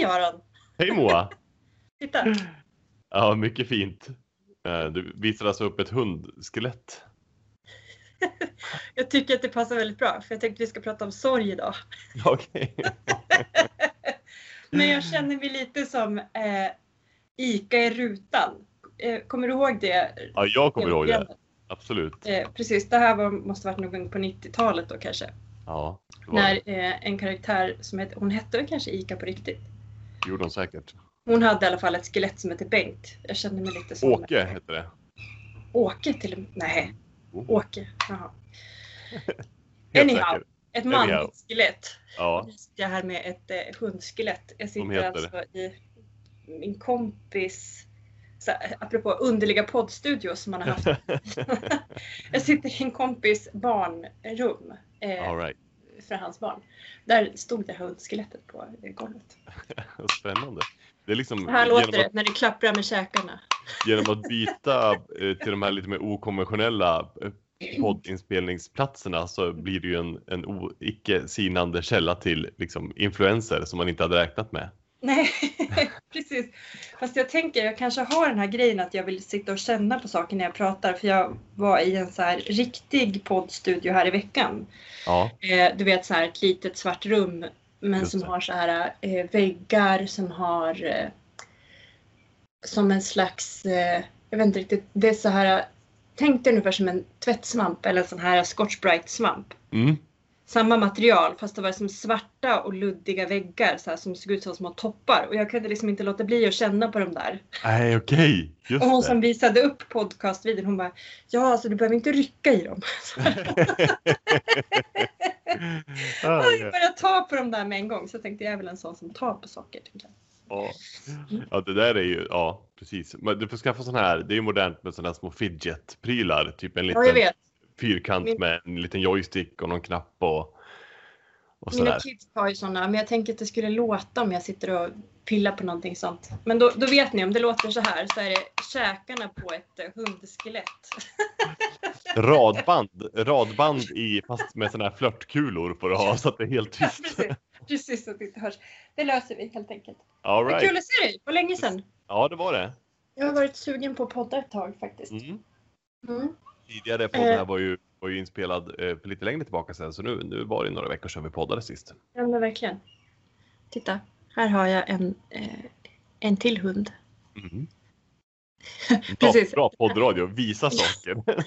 Hej Aron! Hej Moa! Titta! Ja, mycket fint. Eh, Du visar alltså upp ett hundskelett. Jag tycker att det passar väldigt bra för jag tänkte vi ska prata om sorg idag. Okej. Men jag känner mig lite som eh, Ica i rutan. Eh, kommer du ihåg det? Ja, jag kommer ihåg det. Absolut. Eh, precis, det här var, måste varit någon gång på 90-talet då kanske. Ja, När eh, en karaktär som hette, hon hette kanske Ica på riktigt. Det gjorde hon säkert. Hon hade i alla fall ett skelett som hette Bengt. Jag kände mig lite som... Åke hette det. Åke till och med. Nej, Oh, Åke. Jaha. Anyhow. säkert. Ett Anyhow. manligt skelett. Ja, Nu sitter jag här med ett eh, hundskelett. Jag sitter heter? alltså i min kompis, så här, apropå underliga poddstudios som man har haft. jag sitter i en kompis barnrum eh, all right. För hans barn. Där stod det här hundskelettet på eh, golvet. Spännande. Det är liksom Så här låter genom det att, när det klapprar med käkarna. genom att byta eh, till de här lite mer okonventionella eh, poddinspelningsplatserna så blir det ju en, en o, icke sinande källa till liksom, influenser som man inte hade räknat med. Nej, precis. Fast jag tänker, jag kanske har den här grejen att jag vill sitta och känna på saker när jag pratar. För jag var i en så här riktig poddstudio här i veckan. Ja, Eh, du vet så här ett litet svart rum. Men Just som det. har så här eh, väggar som har eh, som en slags, eh, jag vet inte riktigt, det är så här, tänk dig ungefär som en tvättsvamp eller en sån här Scotch svamp. mm. Samma material fast det var som svarta och luddiga väggar så här, som såg ut som små toppar. Och jag kunde liksom inte låta bli att känna på de där. nej okej, just Och hon det. som visade upp podcastvideon hon bara Ja alltså du behöver inte rycka i dem. ah, Jag ja. började ta på dem där med en gång så jag tänkte jag är väl en sån som tar på saker. Ja. ja, det där är ju, ja precis. Men du får skaffa sån här, det är ju modernt med här små fidget-prylar. Typ en Ja jag liten vet. Fyrkant Min- med en liten joystick och någon knapp och, och Mina sådär. kids har ju såna men jag tänker att det skulle låta om jag sitter och pillar på någonting sånt. Men då, då vet ni om det låter så här så är det käkarna på ett eh, hundskelett. Radband, radband i, fast med såna här flörtkulor får du ha så att det är helt tyst. precis, precis så att det inte hörs. Det löser vi helt enkelt. All right. kul att se dig! Vad länge sedan. Ja, det var det. Jag har varit sugen på att podda ett tag faktiskt. Mm. Mm. Tidigare podden här var ju, var ju inspelad eh, lite längre tillbaka sedan, så nu, nu var det några veckor sedan vi poddade sist. Ja men verkligen. Titta, här har jag en, eh, en till hund. Mm. Bra, Precis. bra poddradio, visa saker.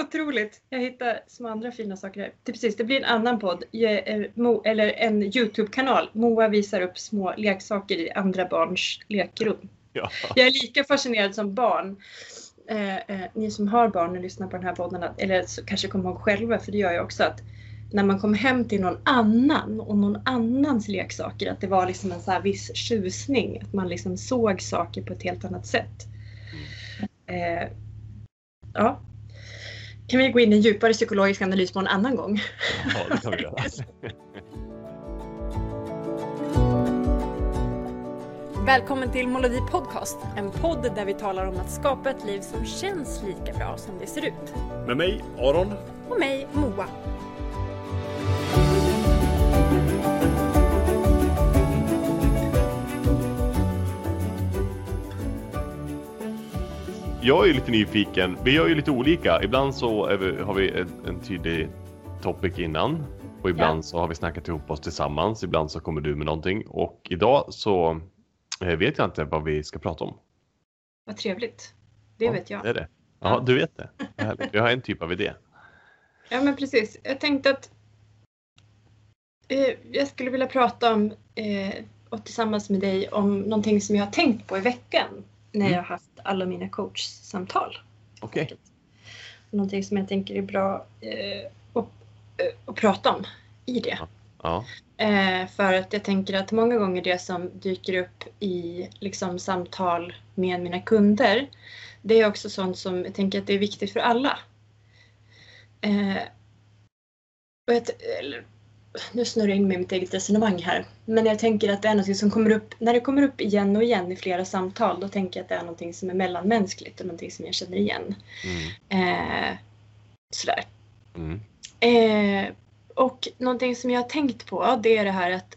Otroligt. Jag hittar små andra fina saker här. Det, precis, det blir en annan podd. Eh, eller en Youtube-kanal. Moa visar upp små leksaker i andra barns lekrum. Ja. Jag är lika fascinerad som barn. Eh, eh, ni som har barn och lyssnar på den här podden, eller kanske kommer ihåg själva, för det gör jag också, att när man kom hem till någon annan och någon annans leksaker, att det var liksom en så här viss tjusning. Att man liksom såg saker på ett helt annat sätt. Eh, ja. Kan vi gå in i en djupare psykologisk analys på en annan gång? ja, det kan vi göra. Välkommen till Molodi Podcast, en podd där vi talar om att skapa ett liv som känns lika bra som det ser ut. Med mig, Aron. Och mig, Moa. Jag är lite nyfiken. Vi gör ju lite olika. Ibland så vi, har vi en, en tydlig topic innan och ibland Ja. så har vi snackat ihop oss tillsammans. Ibland så kommer du med någonting och idag så vet jag inte vad vi ska prata om. Vad trevligt. Det Ja, vet jag. Det är det. Ja, Ja. du vet det. Härligt. Jag har en typ av idé. Ja men precis. Jag tänkte att eh, jag skulle vilja prata om eh, och tillsammans med dig om någonting som jag har tänkt på i veckan när Mm. jag har haft alla mina coachsamtal. Okej. Någonting som jag tänker är bra eh, att, eh, att prata om i det. Ja. Eh, för att jag tänker att många gånger det som dyker upp i liksom, samtal med mina kunder det är också sånt som jag tänker att det är viktigt för alla. Eh, och jag, t- eller, nu snurrar jag in med mitt eget resonemang här. Men jag tänker att det är något som kommer upp, när det kommer upp igen och igen i flera samtal, då tänker jag att det är något som är mellanmänskligt och något som jag känner igen. Mm. Eh, sådär. Mm. Eh, och någonting som jag har tänkt på det är det här att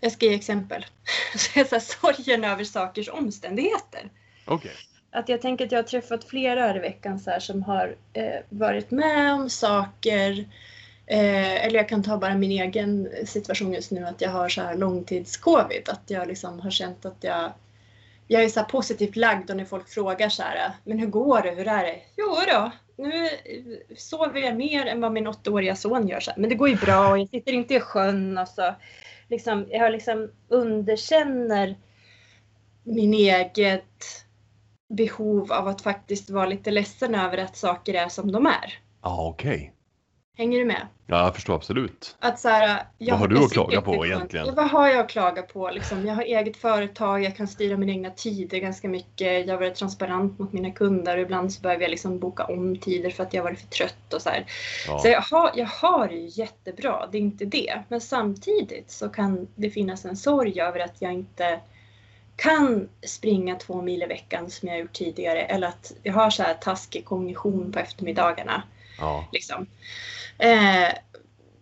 jag ska ge exempel. Så jag så här, sorgen över sakers omständigheter. Okej. Att jag tänker att jag har träffat flera här i veckan så här, som har eh, varit med om saker. Eh, eller jag kan ta bara min egen situation just nu att jag har så här långtids-covid. Att jag liksom har känt att jag jag är så här positivt lagd och när folk frågar så här, men hur går det, hur är det? Jo då, nu sover jag mer än vad min åttaåriga son gör. Så här. Men det går ju bra och jag sitter inte i sjön. Och så, liksom, jag liksom underkänner min eget behov av att faktiskt vara lite ledsen över att saker är som de är. Ja, okej. Hänger du med? Ja, jag förstår absolut. Att så här, Vad har du att klaga på egentligen? Vad har jag att klaga på? Liksom, jag har eget företag, jag kan styra mina egna tider ganska mycket. Jag har varit transparent mot mina kunder och ibland så behöver jag liksom boka om tider för att jag varit för trött och så här. Ja. Så jag har, jag har det ju jättebra, det är inte det. Men samtidigt så kan det finnas en sorg över att jag inte kan springa två mil i veckan som jag gjort tidigare eller att jag har så här taskig kognition på eftermiddagarna. Ja. Liksom. Eh,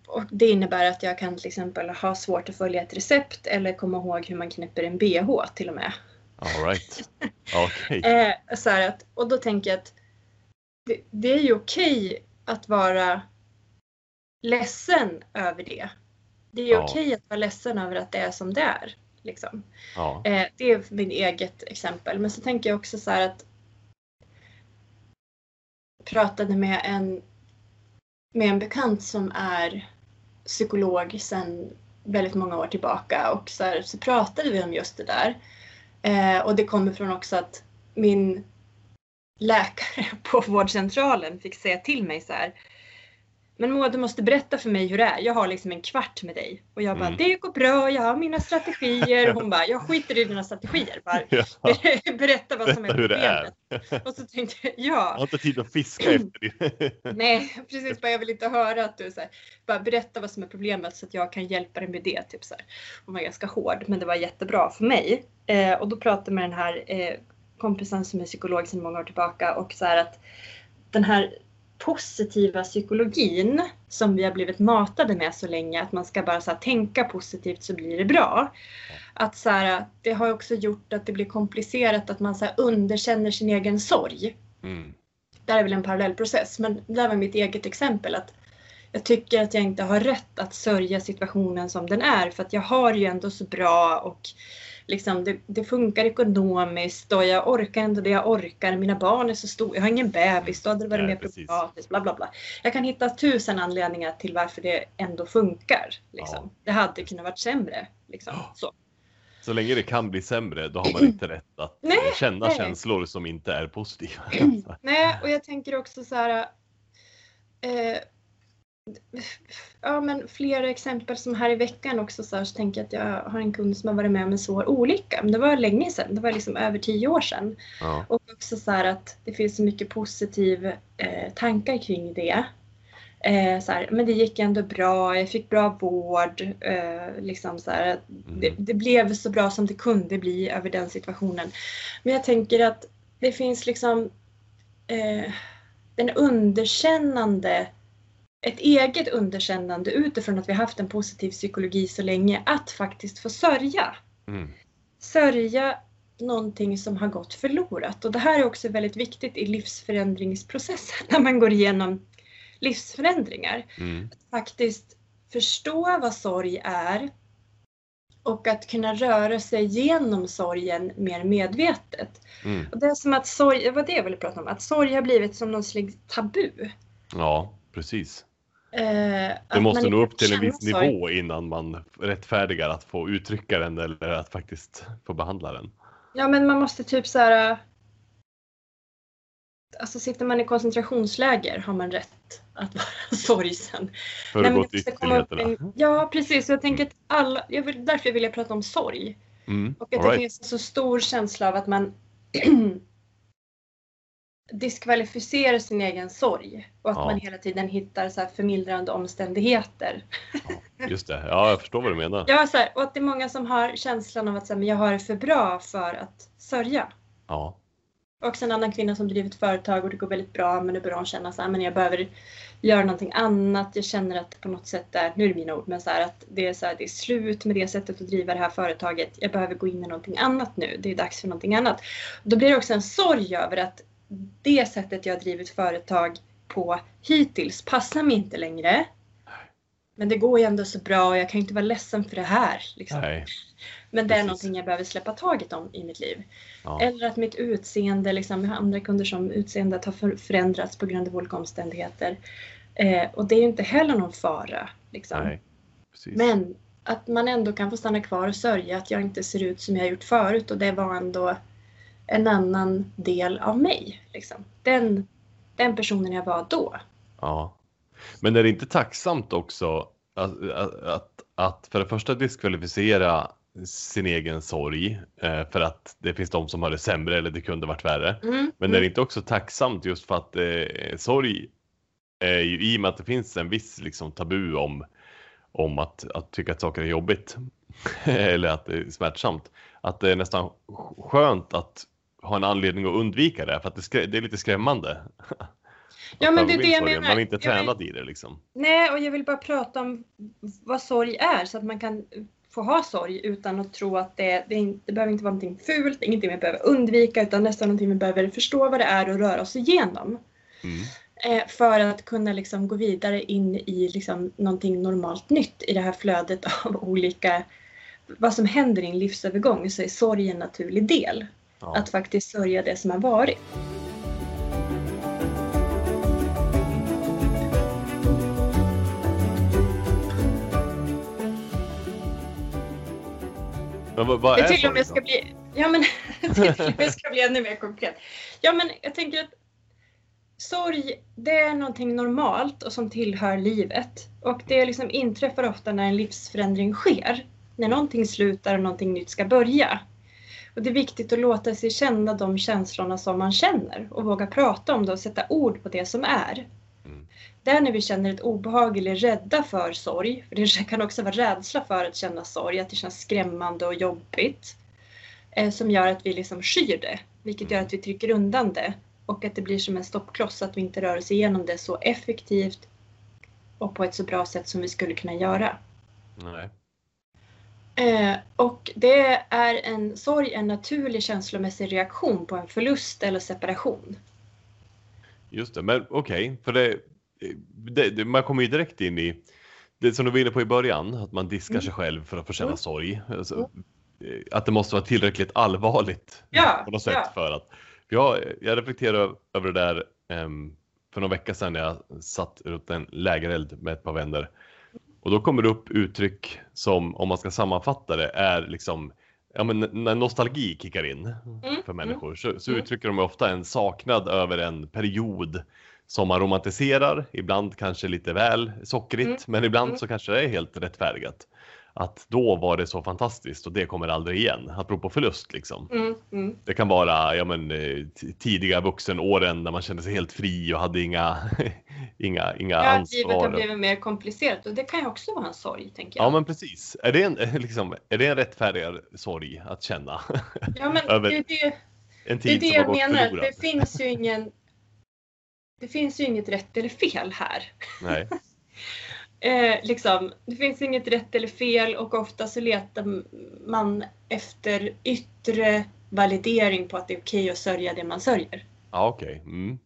och det innebär att jag kan till exempel ha svårt att följa ett recept eller komma ihåg hur man knäpper en bh till och med. All right. Okej. Eh, så att, och då tänker jag att det, det är ju okej att vara ledsen över det. Det är Ja. okej att vara ledsen över att det är som det är. Liksom. Ja. Eh, det är min eget exempel. Men så tänker jag också så här att pratade med en, med en bekant som är psykolog sedan väldigt många år tillbaka och så, här, så pratade vi om just det där. Eh, och det kommer från också att min läkare på vårdcentralen fick säga till mig så här. Men Moa, du måste berätta för mig hur det är. Jag har liksom en kvart med dig. Och jag bara, Mm. det går bra, jag har mina strategier. Hon bara, jag skiter i dina strategier. Bara, Ja. berätta vad som är Berätta hur det är. problemet. Och så tänkte jag, Jag har ja, inte tid att fiska efter det. nej, precis. Bara, jag vill inte höra att du så här, bara berätta vad som är problemet så att jag kan hjälpa dig med det. Typ så här. Hon var ganska hård, men det var jättebra för mig. Eh, och då pratade jag med den här eh, kompisen som är psykolog sedan många år tillbaka och så här att den här positiva psykologin som vi har blivit matade med så länge, att man ska bara så här, tänka positivt så blir det bra. Att så här, det har också gjort att det blir komplicerat att man så här, underkänner sin egen sorg. Mm. Där är väl en parallellprocess, men det där var mitt eget exempel. att Jag tycker att jag inte har rätt att sörja situationen som den är för att jag har ju ändå så bra och liksom det, det funkar ekonomiskt och jag orkar ändå det jag orkar. Mina barn är så stora, jag har ingen bebis, då hade det varit Nej, mer precis. problematiskt. Bla, bla, bla. Jag kan hitta tusen anledningar till varför det ändå funkar. Liksom. Ja. Det hade kunnat varit sämre. Liksom. Ja. Så. Så länge det kan bli sämre, då har man inte rätt att Nej, känna nej. känslor som inte är positiva. Nej, och jag tänker också så här. Eh, ja, men flera exempel som här i veckan också så, här, så tänker jag att jag har en kund som har varit med om en svår olycka. Men det var länge sedan, det var liksom över tio år sedan. Ja. Och också så här att det finns så mycket positiv eh, tankar kring det. Eh, så här, men det gick ändå bra, jag fick bra vård. Eh, liksom så här, att det, Mm. det blev så bra som det kunde bli över den situationen. Men jag tänker att det finns liksom eh, den underkännande, ett eget underkännande utifrån att vi haft en positiv psykologi så länge, att faktiskt få sörja Mm. sörja någonting som har gått förlorat. Och det här är också väldigt viktigt i livsförändringsprocessen när man går igenom livsförändringar. Mm. Att faktiskt förstå vad sorg är och att kunna röra sig genom sorgen mer medvetet. Mm. Och det är som att sorg, var det jag ville prata om, att sorg har blivit som någon slags tabu. Ja, precis. Eh, Det måste nå upp till en viss sorg. nivå innan man rättfärdigar att få uttrycka den eller att faktiskt få behandla den. Ja men man måste typ så här. äh, Alltså sitter man i koncentrationsläger har man rätt att vara sorgsen. För Nej, men ytterligheterna. Ja precis, jag tänker att alla, jag vill, därför vill jag prata om sorg. Mm. Och att All det right. finns en så stor känsla av att man diskvalificerar sin egen sorg. Och att Ja. man hela tiden hittar så förmildrande omständigheter. Just det, ja jag förstår vad du menar. Ja, så här, och att det är många som har känslan av att så här, men jag har det för bra för att sörja. Ja. Och också en annan kvinna som driver ett företag och det går väldigt bra men nu börjar hon känna så här, men jag behöver, göra någonting annat. Jag känner att på något sätt är, nu är det mina ord, men så här, att det är, så här, det är slut med det sättet att driva det här företaget. Jag behöver gå in i någonting annat nu. Det är dags för någonting annat. Då blir det också en sorg över att det sättet jag har drivit företag på hittills passar mig inte längre. Men det går ju ändå så bra och jag kan inte vara ledsen för det här. Liksom. Men det är Precis. någonting jag behöver släppa taget om i mitt liv. Ja. Eller att mitt utseende, liksom, jag har andra kunder som utseendet har för- förändrats på grund av olika omständigheter. Eh, och det är ju inte heller någon fara. Liksom. Men att man ändå kan få stanna kvar och sörja att jag inte ser ut som jag gjort förut och det var ändå en annan del av mig. Liksom. Den, den personen jag var då. Ja. Men är det inte tacksamt också att, att, att, för det första diskvalificera sin egen sorg eh, för att det finns de som har det sämre eller det kunde varit värre. Mm, Men är det inte också tacksamt just för att eh, sorg är ju i och med att det finns en viss liksom, tabu om, om att, att tycka att saker är jobbigt eller att det är smärtsamt. Att det är nästan skönt att ha en anledning att undvika det för att det, det är lite skrämmande. Ja, men det är det jag menar. Man är inte Jag vill- i det liksom. Nej, och jag vill bara prata om vad sorg är så att man kan få ha sorg utan att tro att det, det, inte, det behöver inte vara någonting fult, ingenting vi behöver undvika utan nästan någonting vi behöver förstå vad det är och röra oss igenom. Mm. Eh, för att kunna liksom gå vidare in i liksom någonting normalt nytt i det här flödet av olika vad som händer i en livsövergång så är sorg en naturlig del. Ja. Att faktiskt sörja det som har varit. Men vad, vad Det är till med sorg ska bli, ja men det till ska bli ännu mer konkret. Ja men jag tänker att sorg, det är någonting normalt och som tillhör livet. Och det liksom inträffar ofta när en livsförändring sker. När någonting slutar och någonting nytt ska börja. Och det är viktigt att låta sig känna de känslorna som man känner och våga prata om det och sätta ord på det som är. Mm. Där när vi känner ett obehag eller är rädda för sorg, för det kan också vara rädsla för att känna sorg, att det känns skrämmande och jobbigt, eh, som gör att vi liksom skyr det, vilket gör att vi trycker undan det och att det blir som en stoppkloss, att vi inte rör oss igenom det så effektivt och på ett så bra sätt som vi skulle kunna göra. Nej. Eh, och det är en sorg, en naturlig känslomässig reaktion på en förlust eller separation. Just det, men okej, för det, det, det, man kommer ju direkt in i det som du var inne på i början, att man diskar Mm. sig själv för att få känna Mm. sorg. Alltså, eh, Att det måste vara tillräckligt allvarligt Ja, på något sätt ja. för att. Jag, jag reflekterar över det där em, för några veckor sedan när jag satt runt en lägereld med ett par vänner. Och då kommer det upp uttryck som, om man ska sammanfatta det, är liksom Ja, men när nostalgi kickar in Mm, för människor så, så mm. uttrycker de ofta en saknad över en period som man romantiserar, ibland kanske lite väl sockrigt, Mm, men ibland mm. så kanske det är helt rättfärdigat. Att då var det så fantastiskt och det kommer aldrig igen, apropå förlust liksom. Mm, mm. Det kan vara ja, men, eh, tidiga vuxenåren när man kände sig helt fri och hade inga, inga, inga Ja, att livet har ansvar. blivit mer komplicerat och det kan ju också vara en sorg, tänker jag. Ja men precis. Är det en, liksom, är det en rättfärdigare sorg att känna? Ja, men över det, är det, En det är tid det som har jag menar. förlorad? Det finns ju ingen det finns ju inget rätt eller fel här. Nej. Eh, liksom, det finns inget rätt eller fel och ofta så letar man efter yttre validering på att det är okej att sörja det man sörjer. Ja okej. Mm.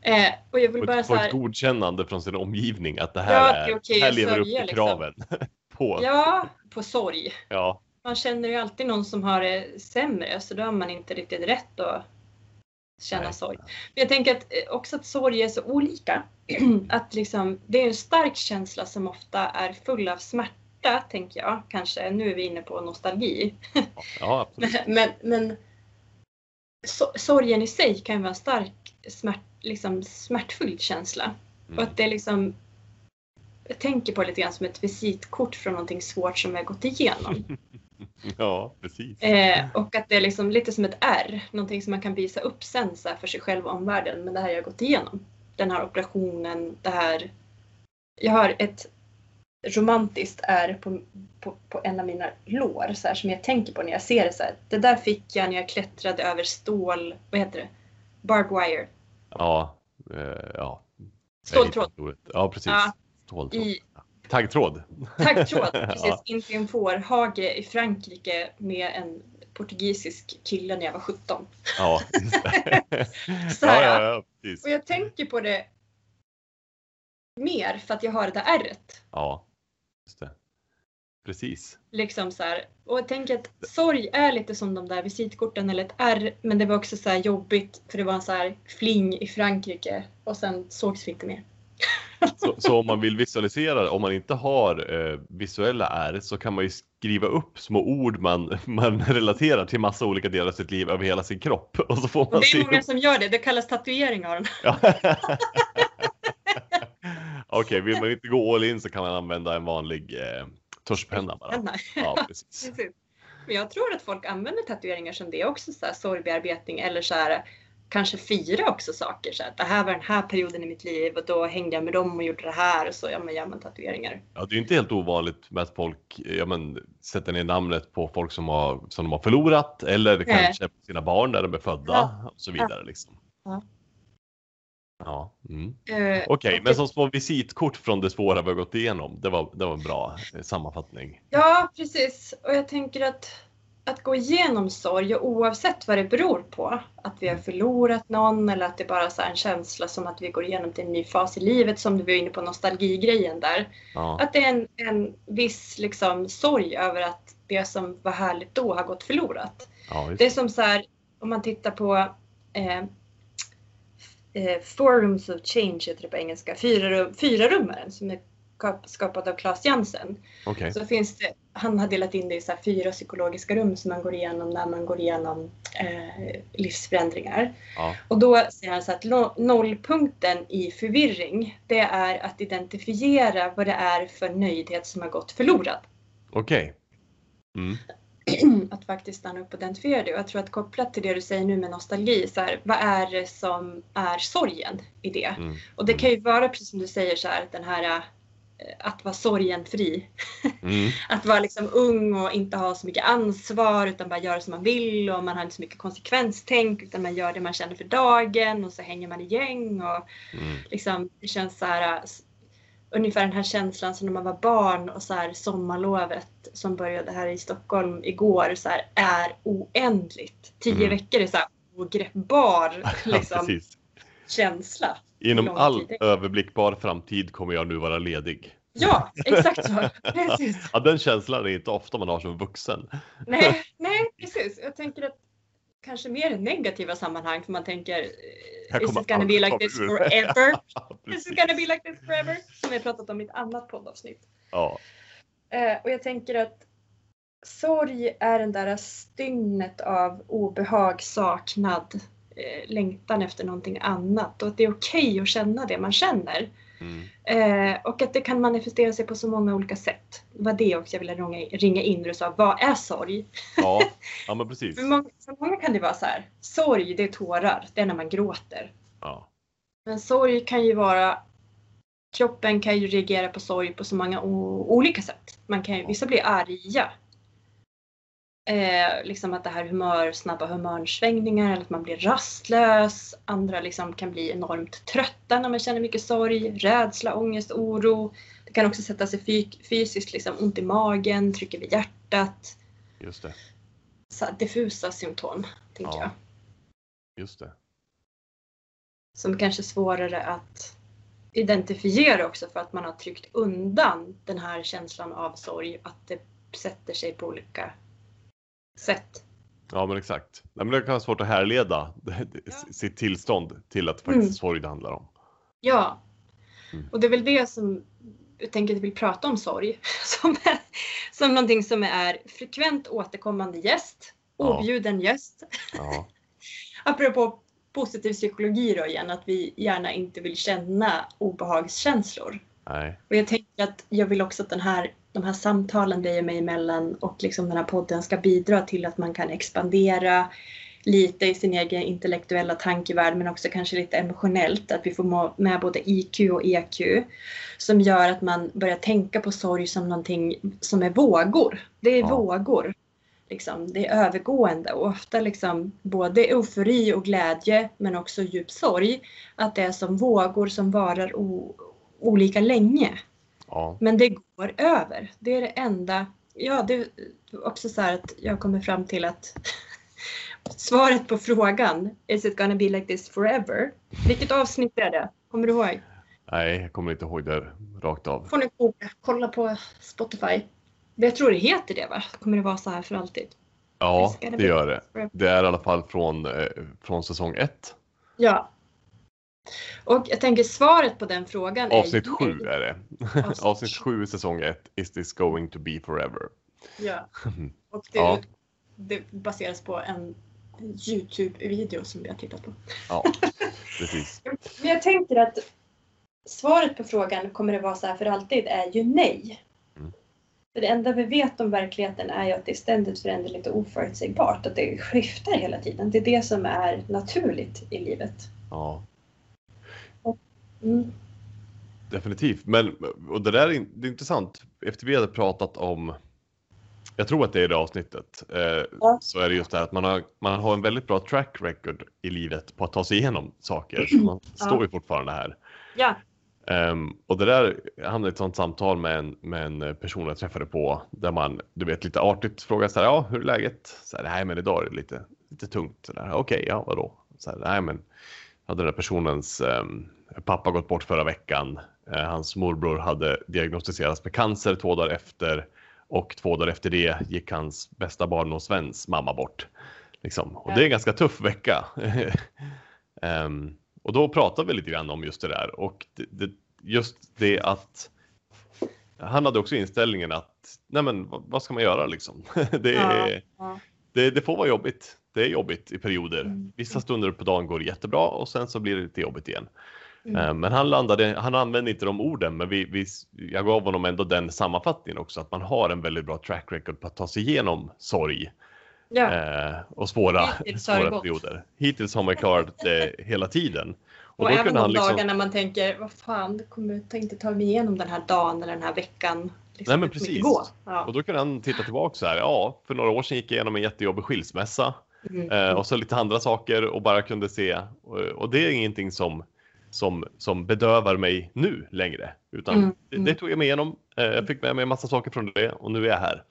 Eh, och jag vill Få bara få ett godkännande från sin omgivning att det här, Ja, att det är är, okej här lever upp till sörja, liksom. kraven. på. ja, på sorg. Ja. Man känner ju alltid någon som har det sämre så då har man inte riktigt rätt att känna Nej. sorg. Men jag tänker att eh, också att sorg är så olika. att liksom, det är en stark känsla som ofta är full av smärta, tänker jag. Kanske, nu är vi inne på nostalgi. ja. Men, men, so- sorgen i sig kan ju vara en stark smärt, liksom, smärtfylld känsla. Och Mm. att det liksom jag tänker på det lite grann som ett visitkort från någonting svårt som vi har gått igenom. Ja, precis. Eh, och att det är liksom lite som ett R, någonting som man kan visa upp sen så för sig själv och omvärlden. Men det här har jag gått igenom. Den här operationen, det här. Jag har ett romantiskt R på, på, på en av mina lår så här, som jag tänker på när jag ser det så här. Det där fick jag när jag klättrade över stål, vad heter det? Barbed wire. Ja, eh, ja. Ståltråd. Ja, precis. Ja. Ståltråd. I Taggtråd. taggtråd, precis. Ja. Inte i en fårhage i Frankrike med en portugisisk kille när jag var 17. Ja. Så ja, här, ja, ja, precis. Och jag tänker på det mer för att jag har det där ärret. Ja, just det. Precis. Liksom så här. Och jag tänker att sorg är lite som de där visitkorten eller ett R. Men det var också så här jobbigt för det var en så här fling i Frankrike och sen sågs vi inte mer. Så, så om man vill visualisera, om man inte har eh, visuella R så kan man ju skriva upp små ord man, man relaterar till massa olika delar av sitt liv över hela sin kropp. Och så får man Och det är många upp- som gör det. Det kallas tatueringar. Ja. Okej, vill man inte gå all in så kan man använda en vanlig eh, tuschpenna bara. Ja, precis. Precis. Men jag tror att folk använder tatueringar som det också, så här, sorgbearbetning eller så här, kanske fira också saker. Så här, det här var den här perioden i mitt liv och då hängde jag med dem och gjorde det här och så ja, men gör man tatueringar. Ja, det är inte helt ovanligt med att folk ja, men, sätter ner namnet på folk som, har, som de har förlorat eller Nej. kanske på sina barn där de är födda Ja. och så vidare. Liksom. Ja. Ja, mm. Eh, Okej, och men som små visitkort från det svåra vi har gått igenom. Det var, det var en bra eh, sammanfattning. Ja, precis. Och jag tänker att att gå igenom sorg, och oavsett vad det beror på, att vi har förlorat någon eller att det bara är en känsla som att vi går igenom till en ny fas i livet, som du var inne på nostalgigrejen där. Ja, Att det är en, en viss liksom, sorg över att det som var härligt då har gått förlorat. ja, Det är som så här, om man tittar på eh, eh, Four Rooms of Change heter det på engelska, fyra, rum, fyra som är skapad av Claes Jansen. Okej. Så finns det, han har delat in det i så fyra psykologiska rum som man går igenom när man går igenom eh, livsförändringar. Ja, Och då säger han så att nollpunkten i förvirring, det är att identifiera vad det är för nöjdhet som har gått förlorad. okej. Mm. Att faktiskt stanna upp och identifiera det. Och jag tror att kopplat till det du säger nu med nostalgi, så här, vad är det som är sorgen i det? Mm. Och det kan ju vara precis som du säger så här, den här att vara sorgenfri. Mm. Att vara liksom ung och inte ha så mycket ansvar utan bara göra som man vill och man har inte så mycket konsekvenstänk utan man gör det man känner för dagen och så hänger man i gäng och Mm. liksom det känns så här s- ungefär den här känslan som när man var barn och så här sommarlovet som började här i Stockholm igår så här är oändligt. Tio Mm. veckor är så här ogreppbar liksom, känsla. Inom all tid. överblickbar framtid kommer jag nu vara ledig. Ja, exakt så. Precis. Ja, den känslan är inte ofta man har som vuxen. Nej, nej, precis. Jag tänker att kanske mer negativa sammanhang för man tänker Här Is it gonna be like this forever? Ja, Is it gonna be like this forever? Som vi har pratat om i ett annat poddavsnitt. Ja, Eh, och jag tänker att sorg är den där stygnet av obehag, saknad, längtan efter någonting annat och att det är okej att känna det man känner. mm. Eh, och att det kan manifestera sig på så många olika sätt. Det var det också jag ville ringa, ringa in när du sa, vad är sorg? ja. ja men precis. För många, för många kan det vara så här, sorg det är tårar, det är när man gråter. Ja. Men sorg kan ju vara Kroppen kan ju reagera på sorg på så många olika sätt. Man kan ju, vissa blir arga. Eh, liksom att det här humör, snabba humörsvängningar eller att man blir rastlös. Andra liksom kan bli enormt trötta när man känner mycket sorg, rädsla, ångest, oro. Det kan också sätta sig fy- fysiskt, liksom ont i magen, trycker vid hjärtat. Just det. Så diffusa symptom, tänker Ja. jag. Just det. som kanske är svårare att identifiera också för att man har tryckt undan den här känslan av sorg, att det sätter sig på olika sätt. Ja men exakt. Nej, men det kan vara svårt att härleda Ja. sitt tillstånd till att faktiskt Mm. sorg det handlar om. Ja, Mm. och det är väl det som jag tänker att jag vill prata om sorg som, är, som någonting som är frekvent återkommande gäst, Ja. objuden gäst. Ja, Apropå positiv psykologi då igen, att vi gärna inte vill känna obehagskänslor. nej. Och jag tänker att jag vill också att den här, de här samtalen dig och mig emellan och liksom den här podden ska bidra till att man kan expandera lite i sin egen intellektuella tankevärld men också kanske lite emotionellt. Att vi får med både IQ och EQ som gör att man börjar tänka på sorg som någonting som är vågor. Det är Ja. vågor. liksom, det är övergående och ofta liksom både eufori och glädje men också djup sorg. Att det är som vågor som varar olika länge. Ja. Men det går över. Det är det enda. Ja, det är också så här att jag kommer fram till att svaret på frågan Is it gonna be like this forever? Vilket avsnitt är det? Kommer du ihåg? Nej, jag kommer inte ihåg det rakt av. får ni kolla på Spotify. Jag tror det heter det va? Kommer det vara så här för alltid? Ja, det gör det. Det är i alla fall från, eh, från säsong ett. Ja. Och jag tänker svaret på den frågan Avsnitt är sju är det. Avsnitt Avsnitt sju, säsong ett. Is this going to be forever? Ja. Och det, Ja. det baseras på en Youtube-video som vi har tittat på. Ja, precis. Men jag tänker att svaret på frågan kommer det vara så här för alltid är ju nej. Mm. För det enda vi vet om verkligheten är ju att det är ständigt föränderligt och oförutsägbart. Att det skiftar hela tiden. Det är det som är naturligt i livet. Ja, Mm. definitivt. Men och det där är, det är intressant. Efter vi hade pratat om, jag tror att det är det avsnittet, eh, Ja. så är det just det här att man har, man har en väldigt bra track record i livet på att ta sig igenom saker. Så man Ja. står ju fortfarande här. Ja. Ehm, och det där hamnade i ett sånt samtal med en, med en person jag träffade på där man, du vet, lite artigt frågar så här, ja, hur är läget? Så här, nej, men idag är det lite, lite tungt. Okej, ja, vadå? Så här, nej, men hade den där personens ehm, pappa gått bort förra veckan. Eh, hans morbror hade diagnostiserats med cancer två dagar efter och två dagar efter det gick hans bästa barndomsväns mamma bort. Liksom. Och det är en ganska tuff vecka. Ehm, och då pratar vi lite grann om just det där och det, det, just det att han hade också inställningen att nej men vad, vad ska man göra liksom? det, är, Ja. det, det får vara jobbigt. Det är jobbigt i perioder. Mm. Vissa stunder på dagen går jättebra och sen så blir det lite jobbigt igen. Mm. Eh, Men han landade, han använde inte de orden, men vi, vi, jag gav honom ändå den sammanfattningen också, att man har en väldigt bra track record på att ta sig igenom sorg Ja. eh, och svåra, Hittills svåra perioder. Hittills har man klarat det hela tiden. Och, då även kunde de han liksom- dagarna man tänker, vad fan, kommer jag inte ta mig igenom den här dagen eller den här veckan. Liksom, Nej, men precis. Ja. Och då kunde han titta tillbaka så här, ja, för några år sedan gick jag igenom en jättejobbig skilsmässa Mm. eh, och så lite andra saker och bara kunde se. Och, och det är ingenting som, som, som bedövar mig nu längre, utan Mm, det, mm. det tog jag mig igenom. Eh, jag fick med mig en massa saker från det och nu är jag här.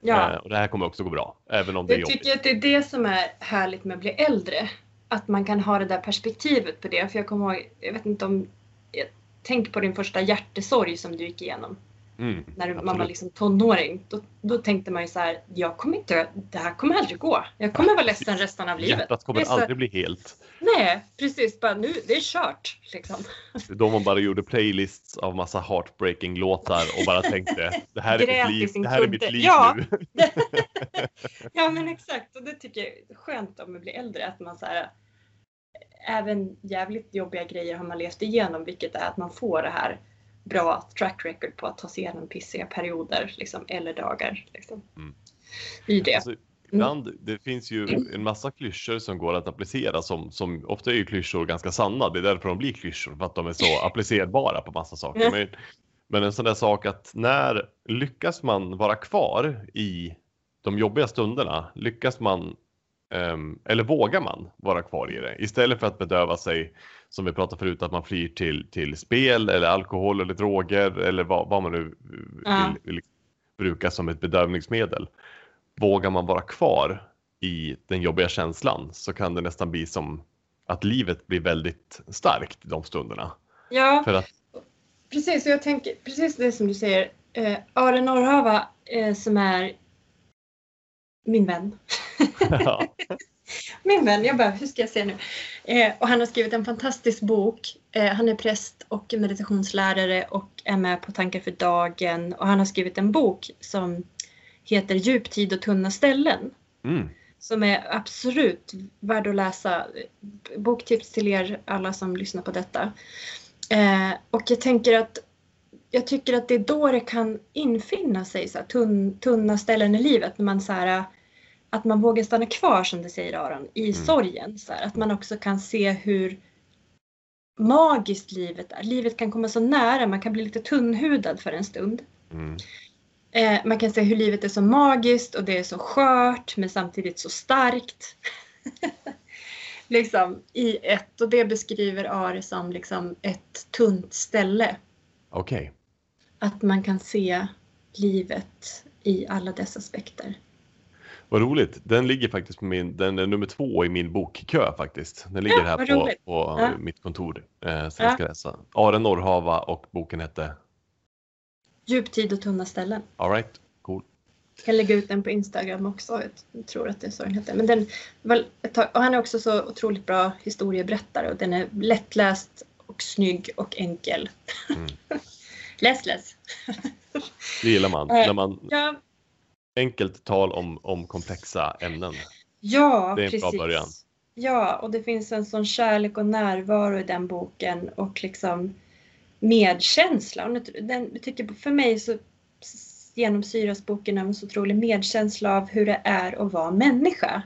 Ja. Eh, och det här kommer också gå bra, även om det är Jag jobbigt. tycker att det är det som är härligt med att bli äldre. Att man kan ha det där perspektivet på det. För jag kommer ihåg, jag vet inte om, jag tänk på din första hjärtesorg som du gick igenom. Mm, När man var liksom tonåring. Då, då tänkte man ju så här, jag kommer inte, det här kommer aldrig gå. Jag kommer vara ledsen resten av livet. Hjärtat Det kommer så- aldrig bli helt. Nej, precis. Bara nu, det är kört. Liksom. Då man bara gjorde playlists av massa heartbreaking låtar och bara tänkte det här är mitt liv, det här är mitt liv Ja. nu. Ja men exakt och det tycker jag är skönt om man blir äldre att man så här, även jävligt jobbiga grejer har man levt igenom vilket är att man får det här bra track record på att ta sig igenom pissiga perioder liksom, eller dagar. Liksom. Mm. I det. Alltså, ibland, det finns ju en massa klyschor som går att applicera som, som ofta är ju klyschor ganska sanna. Det är därför de blir klyschor, för att de är så applicerbara på massa saker. Men, men en sån där sak att när lyckas man vara kvar i de jobbiga stunderna? Lyckas man ehm, eller vågar man vara kvar i det? Istället för att bedöva sig, som vi pratade förut, att man flyr till, till spel eller alkohol eller droger eller vad, vad man nu vill, Ja. vill bruka som ett bedövningsmedel. Vågar man vara kvar i den jobbiga känslan så kan det nästan bli som att livet blir väldigt starkt i de stunderna. Ja, För att, precis. Och jag tänker precis det som du säger. Eh, Are Norrhava eh, som är min vän. Ja, Min vän, jag bara, hur ska jag säga nu? Eh, och han har skrivit en fantastisk bok. Eh, han är präst och meditationslärare och är med på Tankar för dagen. Och han har skrivit en bok som heter Djuptid och tunna ställen. mm, Som är absolut värd att läsa. Boktips till er alla som lyssnar på detta. Eh, och jag tänker att jag tycker att det är då det kan infinna sig så här, tunn, tunna ställen i livet. När man så här, att man vågar stanna kvar som du säger Aron, i sorgen. Så här, att man också kan se hur magiskt livet är. Livet kan komma så nära, man kan bli lite tunnhudad för en stund. mm, Eh, man kan se hur livet är så magiskt och det är så skört men samtidigt så starkt. liksom i ett och det beskriver Ari som liksom ett tunt ställe. Okej. Okay. Att man kan se livet i alla dess aspekter. Vad roligt. Den ligger faktiskt på min, den är nummer två i min bokkö faktiskt. Den ligger ja, här på, på ja. mitt kontor. Eh, så jag ska läsa. Are Norrhava och boken hette? Djuptid och tunna ställen. All right. cool. Jag kan lägga ut den på Instagram också. Jag tror att det är så den heter. Men den, och han är också så otroligt bra historieberättare och den är lättläst och snygg och enkel. Mm. läs, läs. det gillar man. När man ja. Enkelt tal om, om komplexa ämnen. Ja, det är en precis. bra början. Ja, och det finns en sån kärlek och närvaro i den boken och liksom medkänsla. Den, tycker, för mig så genomsyras boken av en så otrolig medkänsla av hur det är att vara människa.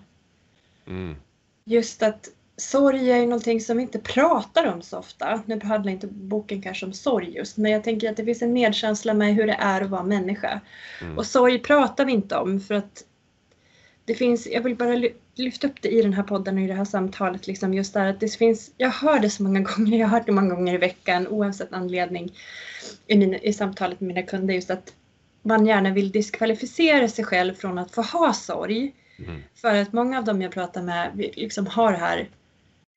Mm. Just att sorg är ju någonting som vi inte pratar om så ofta. Nu handlar inte boken kanske om sorg just, men jag tänker att det finns en medkänsla med hur det är att vara människa. Mm. Och sorg pratar vi inte om för att det finns, jag vill bara lyfta upp det i den här podden och i det här samtalet, liksom just där att det finns, jag hör det så många gånger, jag har hört det många gånger i veckan oavsett anledning i, min, i samtalet med mina kunder, just att man gärna vill diskvalificera sig själv från att få ha sorg. Mm. För att många av dem jag pratar med liksom har det här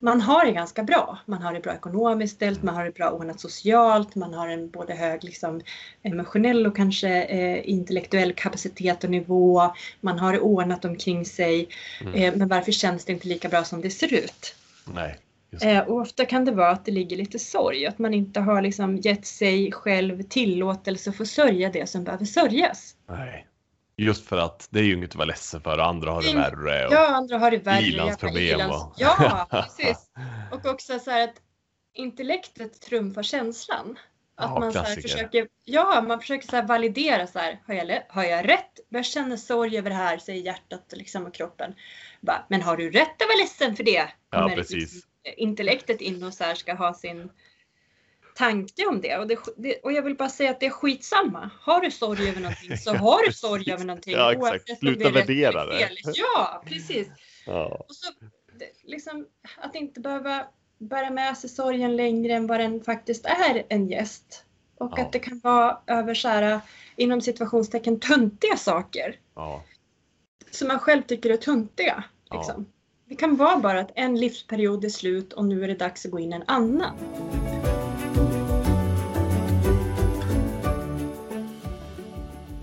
man har det ganska bra. Man har det bra ekonomiskt ställt, man har det bra ordnat socialt, man har en både hög liksom, emotionell och kanske eh, intellektuell kapacitet och nivå. Man har det ordnat omkring sig. Mm. Eh, men varför känns det inte lika bra som det ser ut? Nej. Eh, och ofta kan det vara att det ligger lite sorg, att man inte har liksom gett sig själv tillåtelse att få sörja det som behöver sörjas. Nej. Just för att det är ju inget att vara ledsen för och andra har det värre. Och ja, andra har det värre. Ilandsproblem. Ilans... Och... Ja, precis. Och också så här att intellektet trumfar känslan. Att ja, man så här försöker, ja, man försöker så validera så här, har jag, har jag rätt? Jag känner sorg över det här, säger hjärtat liksom och kroppen. Bara, men har du rätt att vara ledsen för det? Ja, precis. Liksom intellektet in och så här ska ha sin tanke om det och, det, det, och jag vill bara säga att det är skitsamma. Har du sorg över någonting så har du sorg över någonting. Ja, exakt. Sluta värdera det. Ja, precis. Ja. Och så, liksom, att inte behöva bära med sig sorgen längre än vad den faktiskt är en gäst. Och ja. att det kan vara över så här, inom situationstecken töntiga saker. Ja. Som man själv tycker är töntiga. Liksom. Det kan vara bara att en livsperiod är slut och nu är det dags att gå in en annan.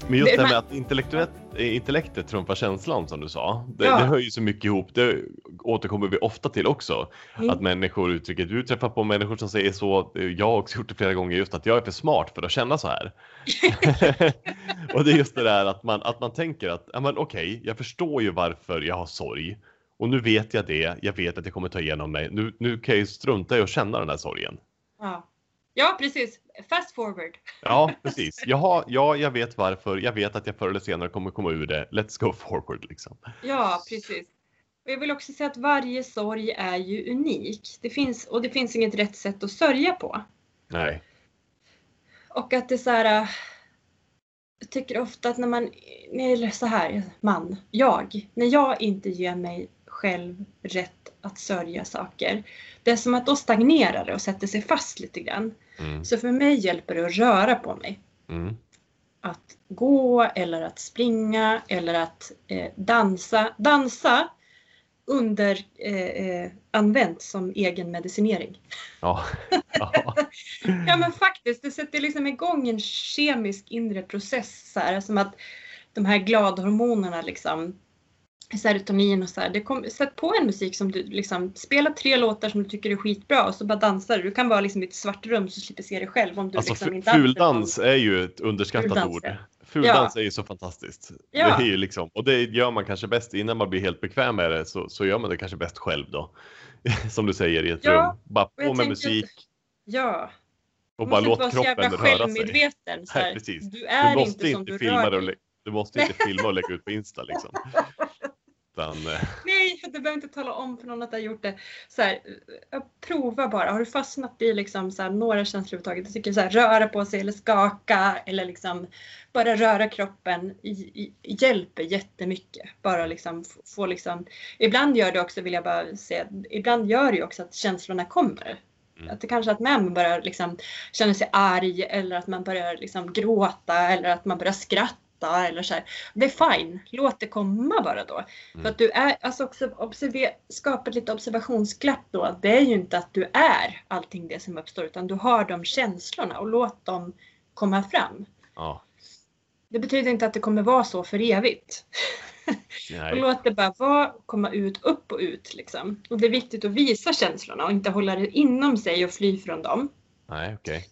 Men just det här med att intellektuellt, intellektet trumfar känslan som du sa. Det, ja. det hör ju så mycket ihop. Det återkommer vi ofta till också. Mm. Att människor uttrycker, du träffar på människor som säger så. Jag har också gjort det flera gånger just att jag är för smart för att känna så här. och det är just det där att man, att man tänker att, ja men okej, okay, jag förstår ju varför jag har sorg. Och nu vet jag det. Jag vet att det kommer ta igenom mig. Nu, nu kan jag ju strunta i att känna den här sorgen. Ja. Ja, precis. Fast forward. Ja, precis. Jaha, ja, jag vet varför. Jag vet att jag förr eller senare kommer komma ur det. Let's go forward liksom. Ja, precis. Och jag vill också säga att varje sorg är ju unik. Det finns, och det finns inget rätt sätt att sörja på. Nej. Och att det är så här. Jag tycker ofta att när man, eller så här, man, jag, när jag inte ger mig själv rätt att sörja saker. Det är som att då stagnerar det och sätter sig fast lite grann. Mm. Så för mig hjälper det att röra på mig. Mm. Att gå eller att springa eller att eh, dansa. Dansa under eh, eh använt som egen medicinering. Ja. ja. ja men faktiskt, det sätter liksom igång en kemisk inre process så här, som att de här gladhormonerna liksom serotonin och så här. Det kom, sätt på en musik som du liksom, spela tre låtar som du tycker är skitbra och så bara dansar du. Du kan vara liksom i ett svart rum så slipper se dig själv om du alltså, liksom inte Fuldans är ju ett underskattat fuldans, ord. Fuldans ja. är ju så fantastiskt. Ja. Det är ju liksom, och det gör man kanske bäst innan man blir helt bekväm med det så, så gör man det kanske bäst själv då. Som du säger i ett ja, rum. Bara på med musik. Att, ja. Och bara låt kroppen röra sig. Så här, Nej, precis. Du är du måste inte, inte filma det och, du måste inte filma och lägga ut på Insta liksom. Utan, eh, Nej, du behöver inte tala om för någon att du har gjort det. Så här, eh, prova bara. Har du fastnat i liksom så här, några känslor överhuvudtaget? Jag tycker så här, röra på sig eller skaka eller liksom bara röra kroppen i, i, hjälper jättemycket. Bara liksom få liksom, ibland gör det också, vill jag bara säga, ibland gör det också att känslorna kommer. Mm. Att det kanske att man börjar liksom känna sig arg eller att man börjar liksom gråta eller att man börjar skratta eller så här. Det är fine, låt det komma bara då. Mm. För att du är, alltså också observer, skapa lite observationsglapp då. Det är ju inte att du är allting det som uppstår utan du har de känslorna och låt dem komma fram. Ja. Det betyder inte att det kommer vara så för evigt. och låt det bara vara, komma ut, upp och ut liksom. Och det är viktigt att visa känslorna och inte hålla det inom sig och fly från dem. Nej, okej. Okay.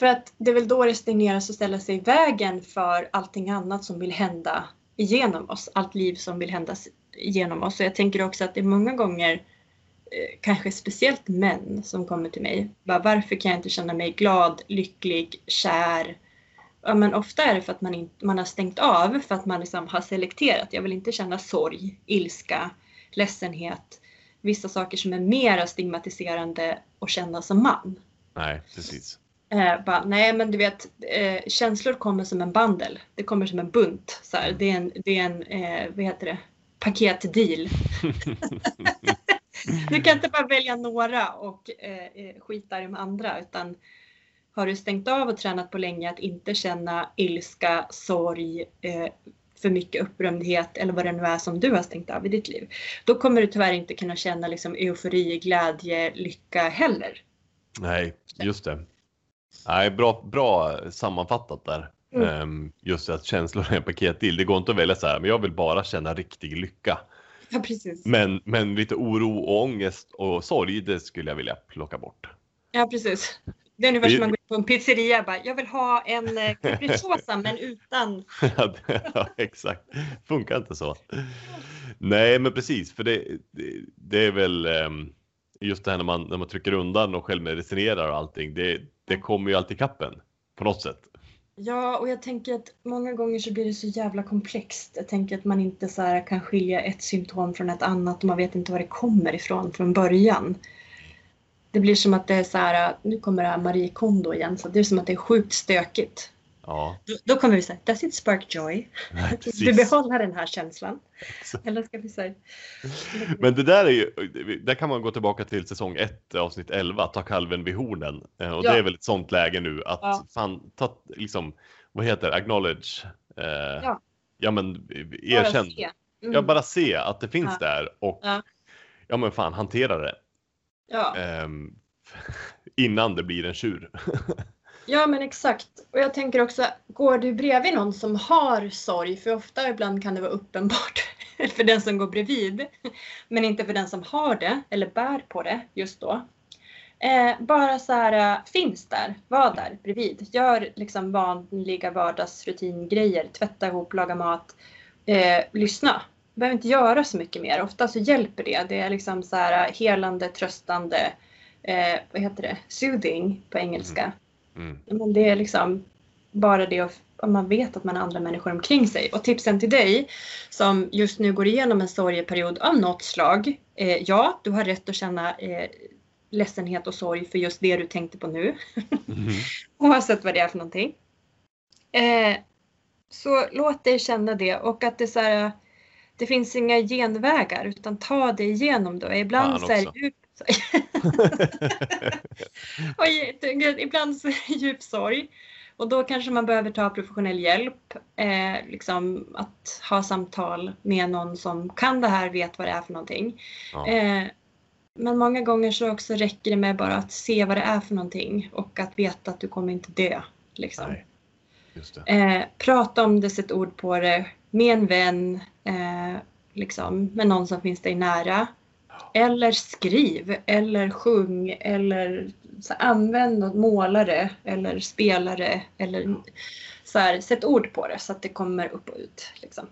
För att det är väl då det stagneras och ställer sig i vägen för allting annat som vill hända igenom oss. Allt liv som vill hända igenom oss. Och jag tänker också att det är många gånger, eh, kanske speciellt män som kommer till mig. Bara, varför kan jag inte känna mig glad, lycklig, kär? Ja, men ofta är det för att man, inte, man har stängt av, för att man liksom har selekterat. Jag vill inte känna sorg, ilska, ledsenhet. Vissa saker som är mera stigmatiserande att känna som man. Nej, precis. Eh, bara, nej men du vet, eh, känslor kommer som en bandel. Det kommer som en bunt. Så här. Det är en, det är en eh, vad heter det, paketdeal. du kan inte bara välja några och eh, eh, skita i de andra utan har du stängt av och tränat på länge att inte känna ilska, sorg, eh, för mycket upprömdhet eller vad det nu är som du har stängt av i ditt liv. Då kommer du tyvärr inte kunna känna liksom eufori, glädje, lycka heller. Nej, just det. Nej, bra, bra sammanfattat där. Mm. Um, just att känslor är en paketdeal. Det går inte att välja så här, men jag vill bara känna riktig lycka. Ja, precis. Men, men lite oro och ångest och sorg, det skulle jag vilja plocka bort. Ja, precis. Det är ungefär som man går på en pizzeria och bara, jag vill ha en eh, capricciosa men utan. ja, exakt. Funkar inte så. Nej, men precis, för det, det, det är väl um, just det här när man, när man trycker undan och självmedicinerar och allting. Det, det kommer ju alltid kappen på något sätt. Ja, och jag tänker att många gånger så blir det så jävla komplext. Jag tänker att man inte så kan skilja ett symptom från ett annat och man vet inte var det kommer ifrån från början. Det blir som att det är så här, nu kommer det här Marie Kondo igen, så det är som att det är sjukt stökigt. Ja. Då, då kommer vi säga, does it spark joy? Nej, vi behåller den här känslan. Eller ska vi säga? Men det där är ju, där kan man gå tillbaka till säsong 1 avsnitt 11, ta kalven vid hornen. Eh, och ja. det är väl ett sånt läge nu att ja. fan, ta, liksom, vad heter acknowledge? Eh, ja. ja men erkänn. Bara se. Mm. Ja, bara se att det finns ja. där och ja. men fan hantera det. Ja. Eh, innan det blir en tjur. Ja men exakt. Och jag tänker också, går du bredvid någon som har sorg, för ofta ibland kan det vara uppenbart för den som går bredvid, men inte för den som har det eller bär på det just då. Eh, bara så här, eh, finns där, var där bredvid. Gör liksom vanliga vardagsrutingrejer, tvätta ihop, laga mat, eh, lyssna. Behöver inte göra så mycket mer. Ofta så hjälper det. Det är liksom så här eh, helande, tröstande, eh, vad heter det, soothing på engelska. Mm. Men det är liksom bara det om man vet att man har andra människor omkring sig. Och tipsen till dig som just nu går igenom en sorgeperiod av något slag. Eh, ja, du har rätt att känna eh, ledsenhet och sorg för just det du tänkte på nu. Mm. Oavsett vad det är för någonting. Eh, så låt dig känna det och att det så här, det finns inga genvägar utan ta dig igenom då. Ibland så är det och ibland så är det djup sorg. Och då kanske man behöver ta professionell hjälp. Eh, liksom att ha samtal med någon som kan det här, vet vad det är för någonting. Ja. Eh, men många gånger så också räcker det med bara att se vad det är för någonting och att veta att du kommer inte dö. Liksom. Eh, prata om det, sätt ord på det med en vän, eh, liksom, med någon som finns dig nära. Eller skriv eller sjung eller så använd något målare eller spelare eller så här, sätt ord på det så att det kommer upp och ut. Liksom.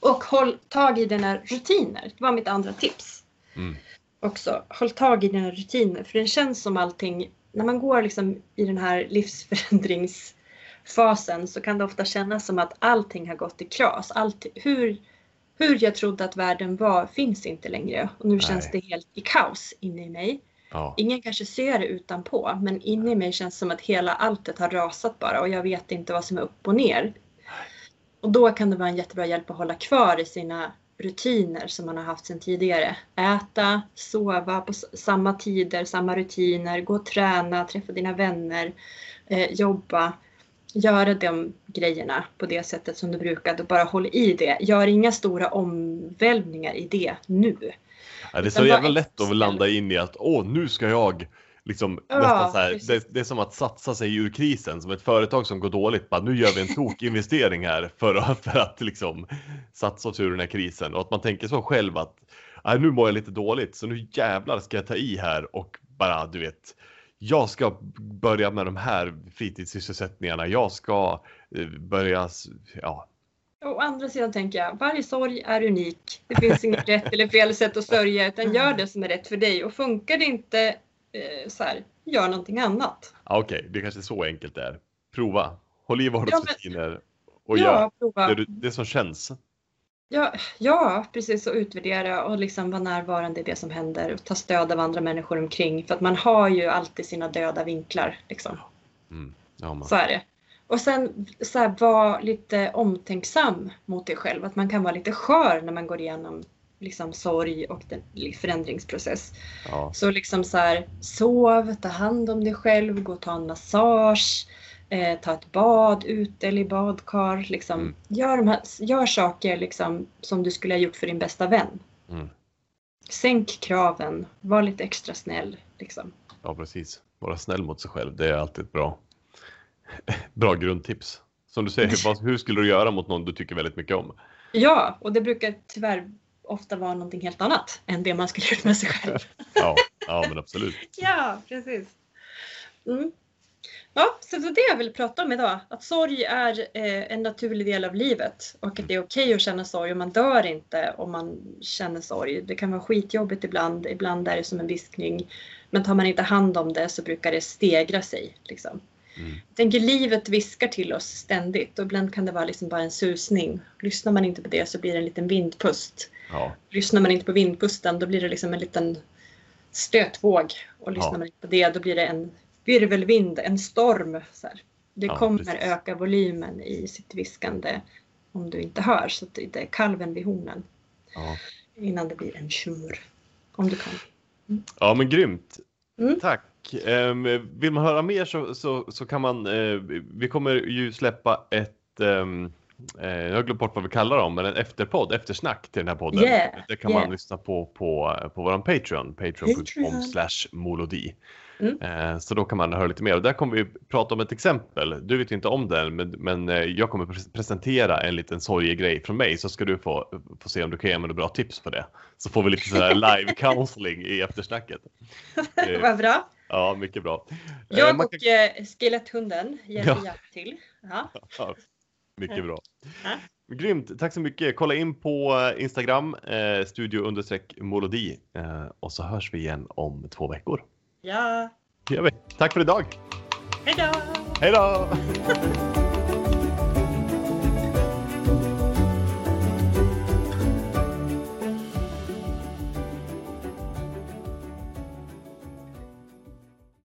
Och håll tag i dina rutiner. Det var mitt andra tips. Mm. Också, håll tag i dina rutiner för det känns som allting, när man går liksom i den här livsförändringsfasen så kan det ofta kännas som att allting har gått i kras. Allt, hur hur jag trodde att världen var finns inte längre och nu Nej. känns det helt i kaos inne i mig. Ja. Ingen kanske ser det utanpå, men inne i mig känns det som att hela alltet har rasat bara och jag vet inte vad som är upp och ner. Och då kan det vara en jättebra hjälp att hålla kvar i sina rutiner som man har haft sedan tidigare. Äta, sova på samma tider, samma rutiner, gå och träna, träffa dina vänner, eh, jobba. Göra de grejerna på det sättet som du brukade och bara håll i det. Gör inga stora omvälvningar i det nu. Ja, det är så Utan jävla lätt att landa in i att åh, nu ska jag liksom Ja, nästan så här, det, det är som att satsa sig ur krisen som ett företag som går dåligt. Bara, nu gör vi en tokinvestering här för att, för att liksom satsa oss ur den här krisen och att man tänker så själv att "Nej, nu mår jag lite dåligt så nu jävlar ska jag ta i här och bara du vet. Jag ska börja med de här fritidssysselsättningarna. Jag ska eh, börja, ja, Å andra sidan tänker jag, varje sorg är unik. Det finns inget rätt eller fel sätt att sörja utan gör det som är rätt för dig. Och funkar det inte eh, så här, gör någonting annat. ja okej, det kanske är så enkelt det är. Prova, håll i vardagsrutiner och ja, gör prova. det, det som känns. Ja, ja, precis. Och utvärdera och liksom vara närvarande i det som händer. Och ta stöd av andra människor omkring. För att man har ju alltid sina döda vinklar. Liksom. Mm. Ja. Så är det. Och sen så här, vara lite omtänksam mot dig själv. Att man kan vara lite skör när man går igenom liksom, sorg och den förändringsprocess. Ja. Så liksom så här, sov, ta hand om dig själv, gå och ta en massage, eh, ta ett bad ute eller i badkar. Liksom. Mm. Gör, de här, gör saker liksom, som du skulle ha gjort för din bästa vän. Mm. Sänk kraven, var lite extra snäll. Liksom. ja, precis. Vara snäll mot sig själv, det är alltid ett bra, bra grundtips. Som du säger, hur skulle du göra mot någon du tycker väldigt mycket om? Ja, och det brukar tyvärr ofta vara någonting helt annat än det man skulle gjort med sig själv. Ja, ja men absolut. Ja, precis. Mm. Ja, så det jag vill prata om idag. Att sorg är eh, en naturlig del av livet och att det är okej att känna sorg och man dör inte om man känner sorg. Det kan vara skitjobbigt ibland, ibland är det som en viskning. Men tar man inte hand om det så brukar det stegra sig. Liksom. Mm. Jag tänker livet viskar till oss ständigt och ibland kan det vara liksom bara en susning. Lyssnar man inte på det så blir det en liten vindpust. Ja, Lyssnar man inte på vindpusten då blir det liksom en liten stötvåg. Och lyssnar Ja. man inte på det då blir det en virvelvind, en storm. Så här. Det Ja, kommer precis. öka volymen i sitt viskande om du inte hör. Så det är kalven vid hornen ja. innan det blir en tjur. Om du kan. ja men grymt. Mm. Tack. Ehm, vill man höra mer så, så, så kan man, eh, vi kommer ju släppa ett ehm, eh, jag har glömt bort vad vi kallar dem, men en efterpodd, eftersnack till den här podden. Yeah, det kan yeah. man lyssna på på, på våran Patreon, patreon.com Patreon. slash molodi. Mm. Eh, Så då kan man höra lite mer och där kommer vi prata om ett exempel. Du vet ju inte om den, men, men eh, jag kommer pre- presentera en liten sorglig grej från mig så ska du få, få se om du kan ge mig några bra tips på det. Så får vi lite sådär live counseling i eftersnacket. Vad bra. Ja, mycket bra. Eh, Jag och kan- skeletthunden hjälper Ja. Till. Ja. Mycket bra. Ja. Grymt, tack så mycket. Kolla in på Instagram, eh, studio molodi eh, och så hörs vi igen om två veckor. Ja. Det gör vi. Tack för idag. Hej då! Hej då!